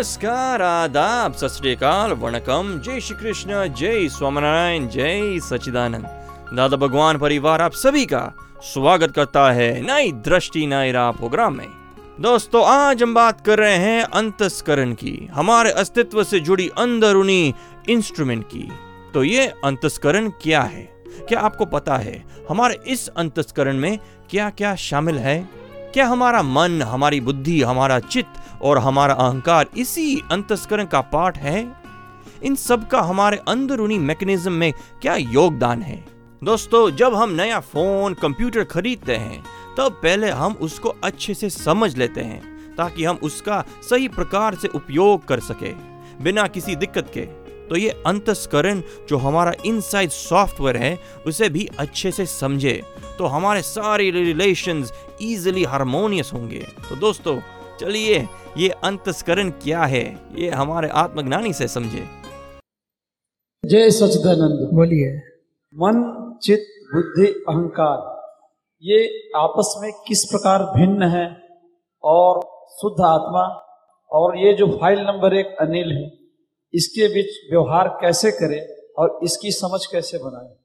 नमस्कार, आदाब सत श्रीकाल वणकम। जय श्री कृष्ण जय स्वामीनारायण, जय सच्चिदानंद। दादा भगवान परिवार, आप सभी का स्वागत करता है नई दृष्टि, नई राह प्रोग्राम में। दोस्तों, आज हम बात कर रहे हैं अंतस्करण की, हमारे अस्तित्व से जुड़ी अंदरूनी इंस्ट्रूमेंट की। तो ये अंतस्करण क्या है? क्या आपको पता है, हमारे इस अंतस्करण में क्या क्या शामिल है? क्या हमारा मन, हमारी बुद्धि, हमारा चित्त और हमारा अहंकार इसी अंतस्करण का पार्ट है? इन सब का हमारे अंदरूनी मैकेनिज्म में क्या योगदान है? दोस्तों, जब हम नया फ़ोन कंप्यूटर खरीदते हैं, तब पहले हम उसको अच्छे से समझ लेते हैं, ताकि हम उसका सही प्रकार से उपयोग कर सके, बिना किसी दिक्कत के। तो ये अंतस्करण जो हमारा इनसाइड सॉफ्टवेयर है, उसे भी अच्छे से समझे तो हमारे सारे रिलेशंस इजीली हारमोनियस होंगे। तो दोस्तों चलिए ये अंतस्करण क्या है? ये हमारे आत्मज्ञानी से समझे। जय सच्चिदानंद। बोलिए। मन चित बुद्धि अहंकार ये आपस में किस प्रकार भिन्न है? और शुद्ध आत्मा और ये जो फ़ाइल नंबर एक अनिल है इसके बीच व्यवहार कैसे करें और इसकी समझ कैसे बनाएँ?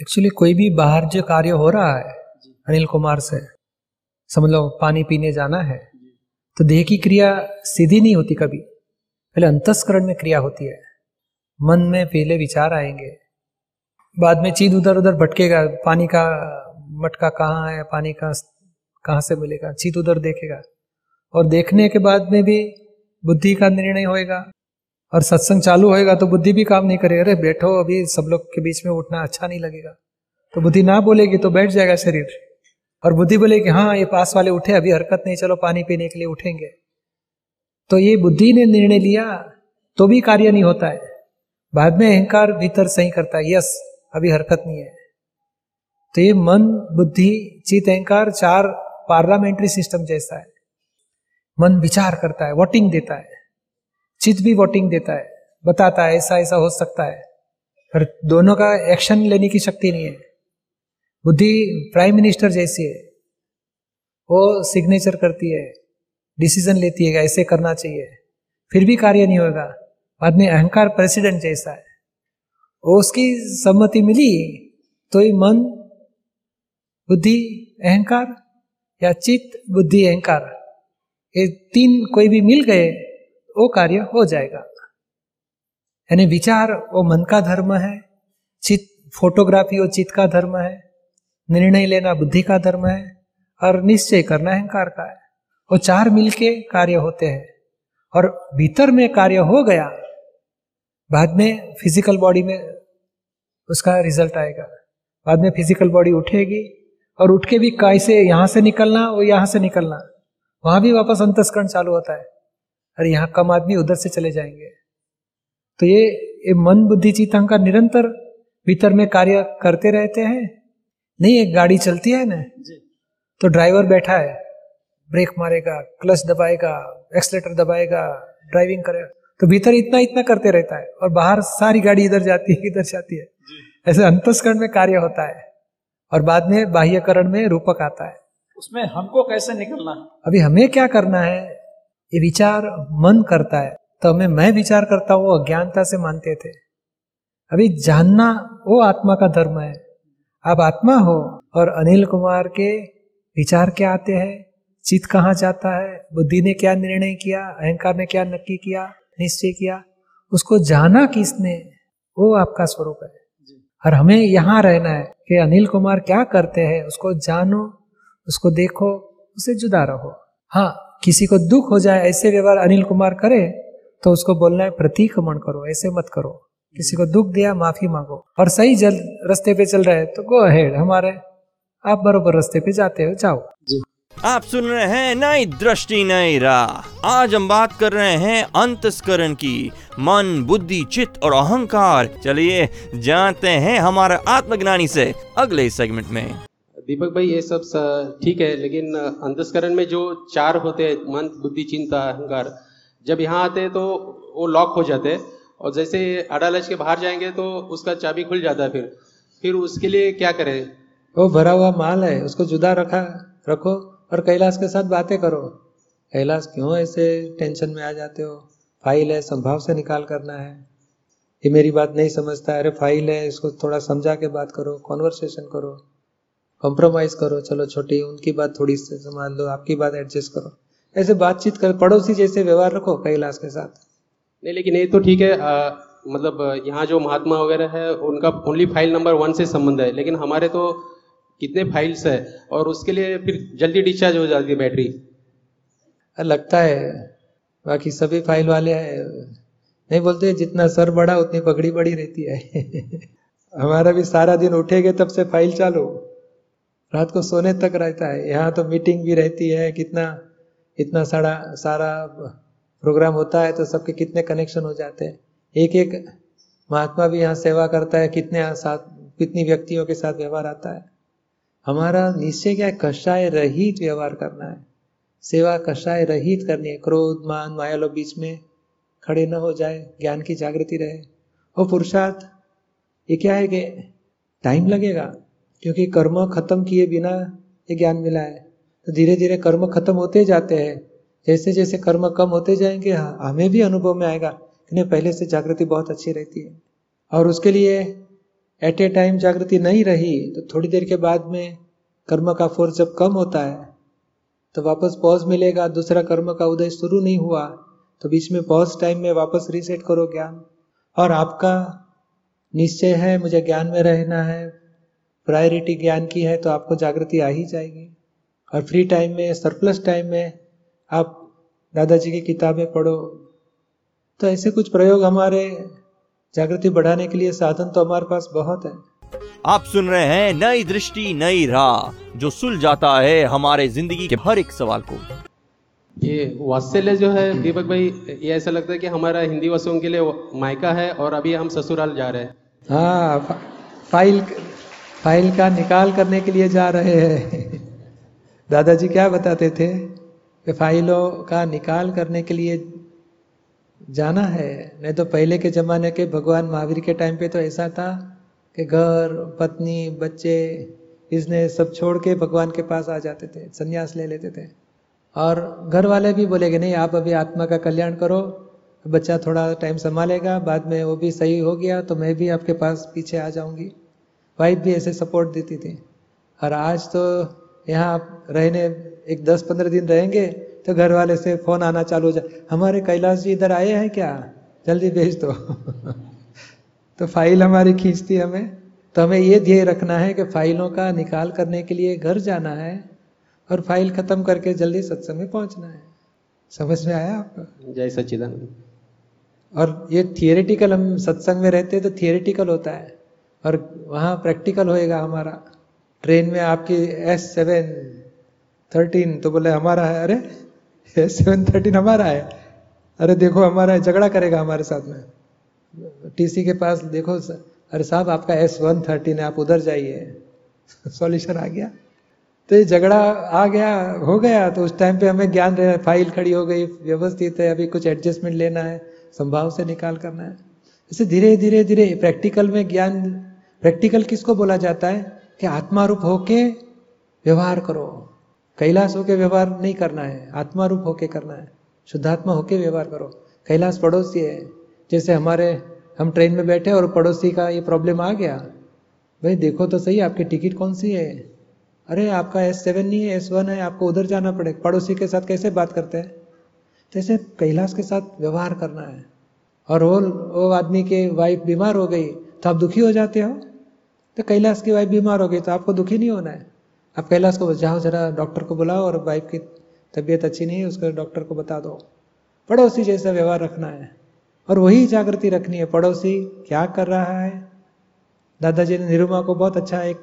एक्चुअली कोई भी बाहर जो कार्य हो रहा है अनिल कुमार से समझ लो पानी पीने जाना है तो देह की क्रिया सीधी नहीं होती कभी। पहले अंतस्करण में क्रिया होती है। मन में पहले विचार आएँगे। बाद में चीज़ उधर उधर भटकेगा। पानी का मटका कहाँ है पानी का कहाँ से मिलेगा? चीत उधर देखेगा। और देखने के बाद में भी बुद्धि का निर्णय होएगा। और सत्संग चालू होएगा तो बुद्धि भी काम नहीं करेगा। अरे बैठो अभी, सब लोग के बीच में उठना अच्छा नहीं लगेगा। तो बुद्धि ना बोलेगी तो बैठ जाएगा शरीर। और बुद्धि बोलेगी हाँ ये पास वाले उठे, अभी हरकत नहीं, चलो पानी पीने के लिए उठेंगे। तो ये बुद्धि ने निर्णय लिया तो भी कार्य नहीं होता है। बाद में अहंकार भीतर सही करता है, यस, अभी हरकत नहीं है। तो ये मन, बुद्धि चित अहंकार चार पार्लियामेंट्री सिस्टम जैसा है। मन विचार करता है, वोटिंग देता है। चित भी वोटिंग देता है, बताता है, ऐसा ऐसा हो सकता है। पर दोनों का एक्शन लेने की शक्ति नहीं है। बुद्धि प्राइम मिनिस्टर जैसी है। वो सिग्नेचर करती है डिसीज़न लेती है ऐसे करना चाहिए। फिर भी कार्य नहीं होगा। बाद में अहंकार प्रेसिडेंट जैसा है। वो उसकी सम्मति मिली तो ये मन, बुद्धि, अहंकार या चित्त, बुद्धि, अहंकार, ये तीन कोई भी मिल गए वो कार्य हो जाएगा। यानी विचार वो मन का धर्म है, चित फोटोग्राफी वो चित्त का धर्म है, निर्णय लेना बुद्धि का धर्म है, और निश्चय करना अहंकार का है। वो चार मिलके कार्य होते हैं, और भीतर में कार्य हो गया, बाद में फ़िज़िकल बॉडी में उसका रिज़ल्ट आएगा। बाद में फ़िज़िकल बॉडी उठेगी, और उठ के भी कैसे यहाँ से निकलना और यहाँ से निकलना, वहाँ भी वापस अंतस्करण चालू होता है। और यहाँ कम आदमी उधर से चले जाएँगे। तो ये, ये मन बुद्धि चित अहंकार निरंतर भीतर में कार्य करते रहते हैं। नहीं एक गाड़ी चलती है ना? तो ड्राइवर बैठा है ब्रेक मारेगा क्लच दबाएगा एक्सलेटर दबाएगा ड्राइविंग करेगा तो भीतर इतना इतना करते रहता है और बाहर सारी गाड़ी इधर जाती है इधर जाती है। ऐसे अंतस्करण में कार्य होता है और बाद में बाह्यकरण में रूपक आता है। उसमें हमको कैसे निकलना अभी हमें क्या करना है? ये विचार मन करता है तो हमें मैं विचार करता हूँ अज्ञानता से मानते थे। अभी जानना वो आत्मा का धर्म है। आप आत्मा हो और अनिल कुमार के विचार क्या आते हैं? चित कहाँ जाता है? बुद्धि ने क्या निर्णय किया? अहंकार ने क्या नक्की किया? निश्चय किया? उसको जाना किसने? वो आपका स्वरूप है। और हमें यहाँ रहना है कि अनिल कुमार क्या करते हैं उसको जानो उसको देखो उसे जुदा रहो। हाँ किसी को दुख हो जाए, ऐसे व्यवहार अनिल कुमार करे तो उसको बोलना है प्रतिक्रमण करो, ऐसे मत करो। किसी को दुख दिया, माफ़ी मांगो। और सही जल, रास्ते पे चल रहे तो गो अहेड हमारे। आप बरोबर रस्ते पे जाते हो, जाओ। आप सुन रहे हैं नई दृष्टि, नई राह। आज हम बात कर रहे हैं अंतस्करण की। मन, बुद्धि, चित्त और अहंकार। चलिए, जानते हैं हमारे आत्मज्ञानी से अगले सेगमेंट में। दीपक भाई, ये सब ठीक है, लेकिन अंतस्करण में जो चार होते हैं, मन, बुद्धि, चिंता, अहंकार, जब यहाँ आते हैं तो वो लॉक हो जाते हैं। और जैसे अडालज के बाहर जाएँगे तो उसका चाबी खुल जाता है फिर। फिर उसके लिए क्या करें? वो भरा हुआ माल है, उसको जुदा रखा, रखो और कैलाश के साथ बातें करो। कैलाश, क्यों ऐसे टेंशन में आ जाते हो? फ़ाइल है, संभाव से निकाल करना है। ये मेरी बात नहीं समझता। अरे फ़ाइल है, इसको थोड़ा समझा के बात करो कॉन्वर्सेशन करो। कॉम्प्रोमाइज करो चलो छोटी उनकी बात थोड़ी से संभाल लो आपकी बात एडजस्ट करो। ऐसे बातचीत कर पड़ोसी जैसे व्यवहार रखो कैलाश के साथ। नहीं लेकिन ये तो ठीक है आ, मतलब यहाँ जो महात्मा वगैरह है उनका ओनली फ़ाइल नंबर वन से संबंध है लेकिन हमारे तो कितने फाइल्स है और उसके लिए फिर जल्दी डिस्चार्ज हो जाती है बैटरी लगता है बाकी सभी फ़ाइल वाले हैं नहीं बोलते जितना सर बड़ा उतनी पगड़ी बड़ी रहती है। हमारा भी सारा दिन उठेगे तब से फ़ाइल चालू। रात को सोने तक रहता है। यहाँ तो मीटिंग भी रहती है। कितना, इतना सारा सारा प्रोग्राम होता है तो सबके कितने कनेक्शन हो जाते हैं। एक एक महात्मा भी यहाँ सेवा करता है। कितने साथ, कितनी व्यक्तियों के साथ व्यवहार आता है। हमारा निश्चय क्या है? कषाय रहित व्यवहार करना है। सेवा कषाय रहित करनी है। क्रोध, मान माया लोग बीच में खड़े न हो जाए। ज्ञान की जागृति रहे। और पुरुषार्थ, ये क्या है कि टाइम लगेगा? क्योंकि कर्म खत्म किए बिना ये ज्ञान मिला है। तो धीरे धीरे कर्म खत्म होते जाते हैं। जैसे जैसे कर्म कम होते जाएँगे हाँ, हमें भी अनुभव में आएगा कि नहीं पहले से जागृति बहुत अच्छी रहती है। और उसके लिए एट ए टाइम जागृति नहीं रही तो थोड़ी देर के बाद में कर्म का फोर्स जब कम होता है तो वापस पॉज मिलेगा दूसरा कर्म का उदय शुरू नहीं हुआ तो बीच में पॉज टाइम में वापस रीसेट करो ज्ञान। और आपका निश्चय है मुझे ज्ञान में रहना है प्रायोरिटी ज्ञान की है तो आपको जागृति आ ही जाएगी। और फ्री टाइम में सरप्लस टाइम में आप दादाजी की किताबें पढ़ो तो ऐसे कुछ प्रयोग हमारे जागृति बढ़ाने के लिए साधन तो हमारे पास बहुत है। आप सुन रहे हैं नई दृष्टि नई राह जो सुल जाता है हमारे ज़िंदगी के हर एक सवाल को। ये वात्सल्य जो है दीपक भाई ये ऐसा लगता है कि हमारा हिंदी वसों के लिए मायका है और अभी हम ससुराल जा रहे हैं। हाँ फा, फ़ाइल फ़ाइल का निकाल करने के लिए जा रहे हैं। दादाजी क्या बताते थे कि फाइलों का निकाल करने के लिए जाना है। नहीं तो पहले के जमाने के भगवान महावीर के टाइम पे तो ऐसा था कि घर, पत्नी, बच्चे, इसने सब छोड़ के भगवान के पास आ जाते थे, संन्यास ले लेते थे। और घर वाले भी बोलेगे, नहीं, आप अभी आत्मा का कल्याण करो, बच्चा थोड़ा टाइम संभालेगा, बाद में वो भी सही हो गया तो मैं भी आपके पास पीछे आ जाऊँगी। वाइफ भी ऐसे सपोर्ट देती थी। और आज तो यहाँ आप रहने एक दस पंद्रह दिन रहेंगे तो घर वाले से फ़ोन आना चालू हो जाए हमारे कैलाश जी इधर आए हैं क्या? जल्दी भेज दो। तो फ़ाइल हमारी खींचती हमें। तो हमें ये ध्येय रखना है कि फाइलों का निकाल करने के लिए घर जाना है और फ़ाइल खत्म करके जल्दी सत्संग में पहुँचना है। समझ में आया आपको? जय सच्चिदानंद। और ये थियोरेटिकल हम सत्संग में रहते हैं तो थियोरेटिकल होता है। और वहाँ प्रैक्टिकल होएगा हमारा। ट्रेन में आपकी एस सेवन थर्टीन तो बोले हमारा है, अरे एस सेवन थर्टीन हमारा है। अरे, देखो, हमारा झगड़ा करेगा हमारे साथ में। टीसी के पास देखो अरे साहब, आपका एस वन थर्टीन है, आप उधर जाइए। सॉल्यूशन आ गया। तो ये झगड़ा आ गया, हो गया। तो उस टाइम पे हमें ज्ञान रहे फ़ाइल खड़ी हो गई, व्यवस्थित है, अभी कुछ एडजस्टमेंट लेना है, संभाव से निकाल करना है। ऐसे धीरे धीरे धीरे प्रैक्टिकल में ज्ञान प्रैक्टिकल किसको बोला जाता है? कि आत्मा रूप होके व्यवहार करो। कैलाश होके व्यवहार नहीं करना है। आत्मा रूप होके करना है। शुद्धात्मा होके व्यवहार करो। कैलाश पड़ोसी है। जैसे हमारे, हम ट्रेन में बैठे और पड़ोसी का ये प्रॉब्लम आ गया। भाई देखो तो सही, आपकी टिकट कौन सी है? अरे आपका एस सेवन नहीं है एस वन है, आपको उधर जाना पड़ेगा पड़ोसी के साथ कैसे बात करते हैं? जैसे कैलाश के साथ व्यवहार करना है। और वो वो आदमी के वाइफ बीमार हो गई तो आप दुखी हो जाते हो? तो कैलाश की वाइफ बीमार हो गई तो आपको दुखी नहीं होना है? आप कैलाश को जाओ, जरा डॉक्टर को बुलाओ और वाइफ की तबीयत अच्छी नहीं है, उसको डॉक्टर को बता दो। पड़ोसी जैसा व्यवहार रखना है और वही जागृति रखनी है। पड़ोसी क्या कर रहा है? दादाजी ने निरुमा को बहुत अच्छा एक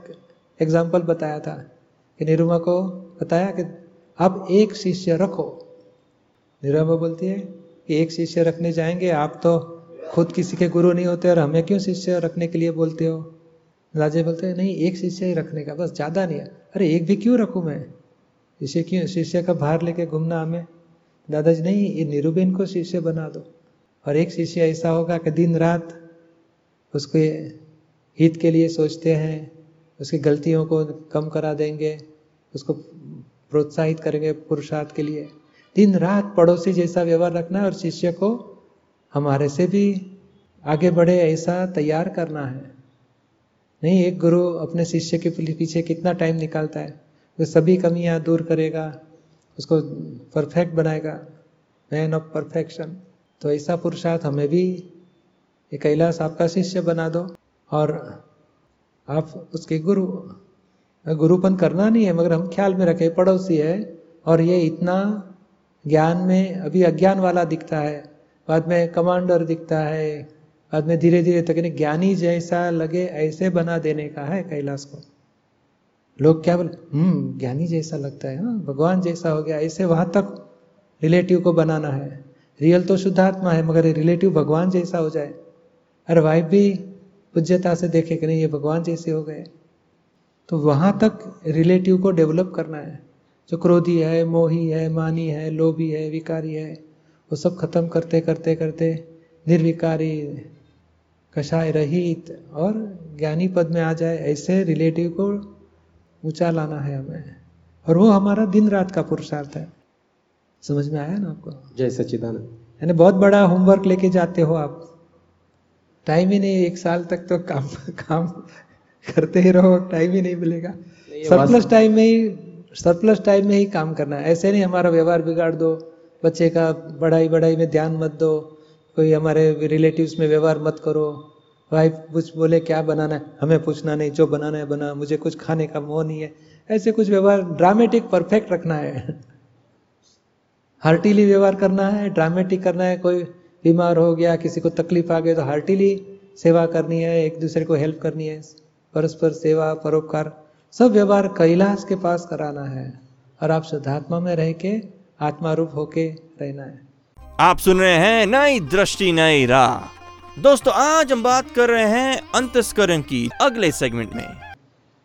एग्ज़ाम्पल बताया था कि निरुमा को बताया कि आप एक शिष्य रखो। निरुमा बोलती है कि एक शिष्य रखने जाएँगे, आप तो खुद किसी के गुरु नहीं होते और हमें क्यों शिष्य रखने के लिए बोलते हो? राजे बोलते हैं, नहीं, एक शिष्य ही रखने का, बस ज़्यादा नहीं है। अरे, एक भी क्यों रखूँ मैं? शिष्य क्यों शिष्य का भार लेके घूमना हमें? दादाजी, नहीं, ये निरुबेन को शिष्य बना दो। और एक शिष्य ऐसा होगा कि दिन रात उसके हित के लिए सोचते हैं, उसकी गलतियों को कम करा देंगे, उसको प्रोत्साहित करेंगे पुरुषार्थ के लिए। दिन रात पड़ोसी जैसा व्यवहार रखना है और शिष्य को हमारे से भी आगे बढ़े, ऐसा तैयार करना है। नहीं, एक गुरु अपने शिष्य के पीछे कितना टाइम निकालता है? वो सभी कमियाँ दूर करेगा, उसको परफेक्ट बनाएगा। मैन ऑफ़ परफेक्शन तो ऐसा पुरुषार्थ हमें भी ये कैलाश आपका शिष्य बना दो और आप उसके गुरु, गुरुपन करना नहीं है, मगर हम ख्याल में रखें, पड़ोसी है और ये इतना ज्ञान में अभी अज्ञान वाला दिखता है, बाद में कमांडर दिखता है। बाद में धीरे धीरे तक ज्ञानी जैसा लगे ऐसे बना देने का है कैलाश को। लोग क्या बोले हम्म ज्ञानी जैसा लगता है ना भगवान जैसा हो गया, ऐसे वहाँ तक रिलेटिव को बनाना है। रियल तो शुद्धात्मा है, मगर रिलेटिव भगवान जैसा हो जाए। अरे वाइफ भी पूज्यता से देखे कि नहीं, ये भगवान जैसे हो गए। तो वहाँ तक रिलेटिव को डेवलप करना है। जो क्रोधी है, मोही है, मानी है, लोभी है, विकारी है, वो सब खत्म करते करते करते निर्विकारी कषाय रहित और ज्ञानी पद में आ जाए ऐसे रिलेटिव को ऊँचा लाना है हमें। और वो हमारा दिन रात का पुरुषार्थ है। समझ में आया ना आपको? जय सच्चिदानंद। यानी बहुत बड़ा होमवर्क लेके जाते हो आप। टाइम ही नहीं एक साल तक तो काम काम करते ही रहो टाइम ही नहीं मिलेगा। सरप्लस टाइम में ही सरप्लस टाइम में ही काम करना है। ऐसे नहीं हमारा व्यवहार बिगाड़ दो बच्चे का बढ़ाई बढ़ाई में ध्यान मत दो। कोई हमारे रिलेटिव्स में व्यवहार मत करो। वाइफ कुछ बोले, क्या बनाना है? हमें पूछना नहीं, जो बनाना है, बना। मुझे कुछ खाने का मोह नहीं है। ऐसे कुछ व्यवहार ड्रामेटिक परफेक्ट रखना है। हार्टिली व्यवहार करना है ड्रामेटिक करना है। कोई बीमार हो गया, किसी को तकलीफ़ आ गई तो हार्टिली सेवा करनी है, एक दूसरे को हेल्प करनी है। परस्पर सेवा, परोपकार, सब व्यवहार कैलाश के पास कराना है। और आप शुद्धात्मा में रह के आत्मा रूप होके रहना है। आप सुन रहे हैं नई दृष्टि नई राह। दोस्तों आज हम बात कर रहे हैं अंतस्करण की अगले सेगमेंट में।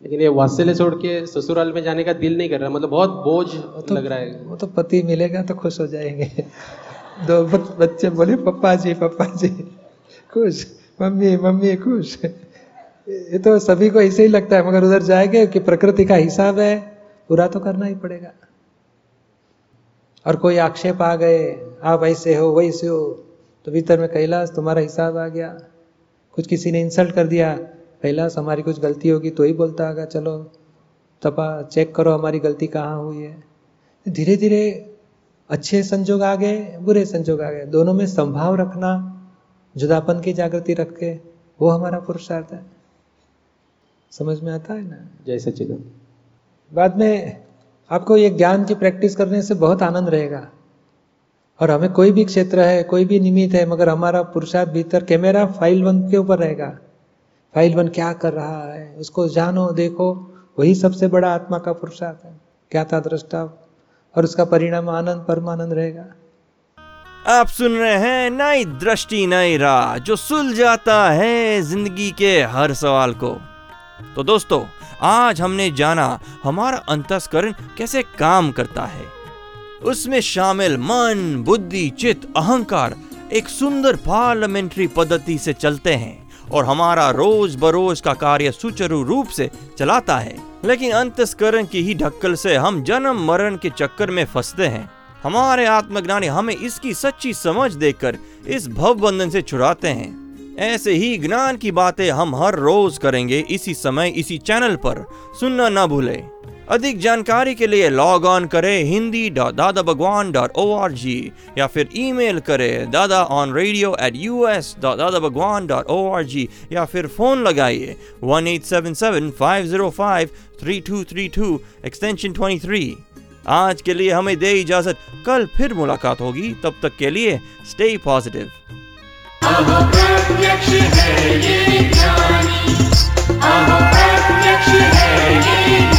लेकिन ये वात्सल्य छोड़ के ससुराल में जाने का दिल नहीं कर रहा मतलब बहुत बोझ तो, लग रहा है। वो तो पति मिलेगा तो खुश हो जाएँगे। दो बच्चे बोले पप्पा जी पप्पा जी खुश मम्मी मम्मी खुश। ये तो सभी को ऐसे ही लगता है मगर उधर जाएँगे कि प्रकृति का हिसाब है पूरा तो करना ही पड़ेगा। और कोई आक्षेप आ गए आप ऐसे हो वैसे हो तो भीतर में कैलाश तुम्हारा हिसाब आ गया। कुछ किसी ने इंसल्ट कर दिया कैलाश हमारी कुछ गलती होगी तो ही बोलता होगा चलो तपा चेक करो हमारी गलती कहाँ हुई है। धीरे धीरे अच्छे संजोग आ गए बुरे संजोग आ गए। दोनों में संभाव रखना जुदापन की जागृति रख के वो हमारा पुरुषार्थ है। समझ में आता है ना? जय सच्चिदानंद। बाद में आपको ये ज्ञान की प्रैक्टिस करने से बहुत आनंद रहेगा। और हमें कोई भी क्षेत्र है, कोई भी निमित्त है, मगर हमारा पुरुषार्थ भीतर कैमरा फ़ाइल वन के ऊपर रहेगा। फ़ाइल वन क्या कर रहा है, उसको जानो, देखो, वही सबसे बड़ा आत्मा का पुरुषार्थ है। क्या था दृष्टा और उसका परिणाम आनंद, परमानंद रहेगा। आप सुन रहे हैं नई दृष्टि, नई राह, जो सुल जाता है ज़िंदगी के हर सवाल को। तो दोस्तों, आज हमने जाना हमारा अंतस्करण कैसे काम करता है। उसमें शामिल मन, बुद्धि, चित्त, अहंकार एक सुंदर पार्लियामेंट्री पद्धति से चलते हैं और हमारा रोज बरोज का कार्य सुचारू रूप से चलाता है। लेकिन अंतस्करण की ही ढक्कल से हम जन्म, मरण के चक्कर में फंसते हैं। हमारे आत्मज्ञानी हमें इसकी सच्ची समझ देकर इस भव बंधन से छुड़ाते हैं। ऐसे ही ज्ञान की बातें हम हर रोज करेंगे इसी समय, इसी चैनल पर। सुनना ना भूले। अधिक जानकारी के लिए लॉग ऑन करें Hindi dot Dada Bhagwan dot O R G या फिर ईमेल करें Dada on radio at U S dot Dada Bhagwan dot O R G या फिर फ़ोन लगाइए one eight seven seven five zero five three two three two extension twenty three आज के लिए हमें दे इजाज़त। कल फिर मुलाकात होगी। तब तक के लिए स्टे पॉजिटिव प्रत्यक्ष है ये ज्ञानी अहो प्रत्यक्ष है ये ज्ञानी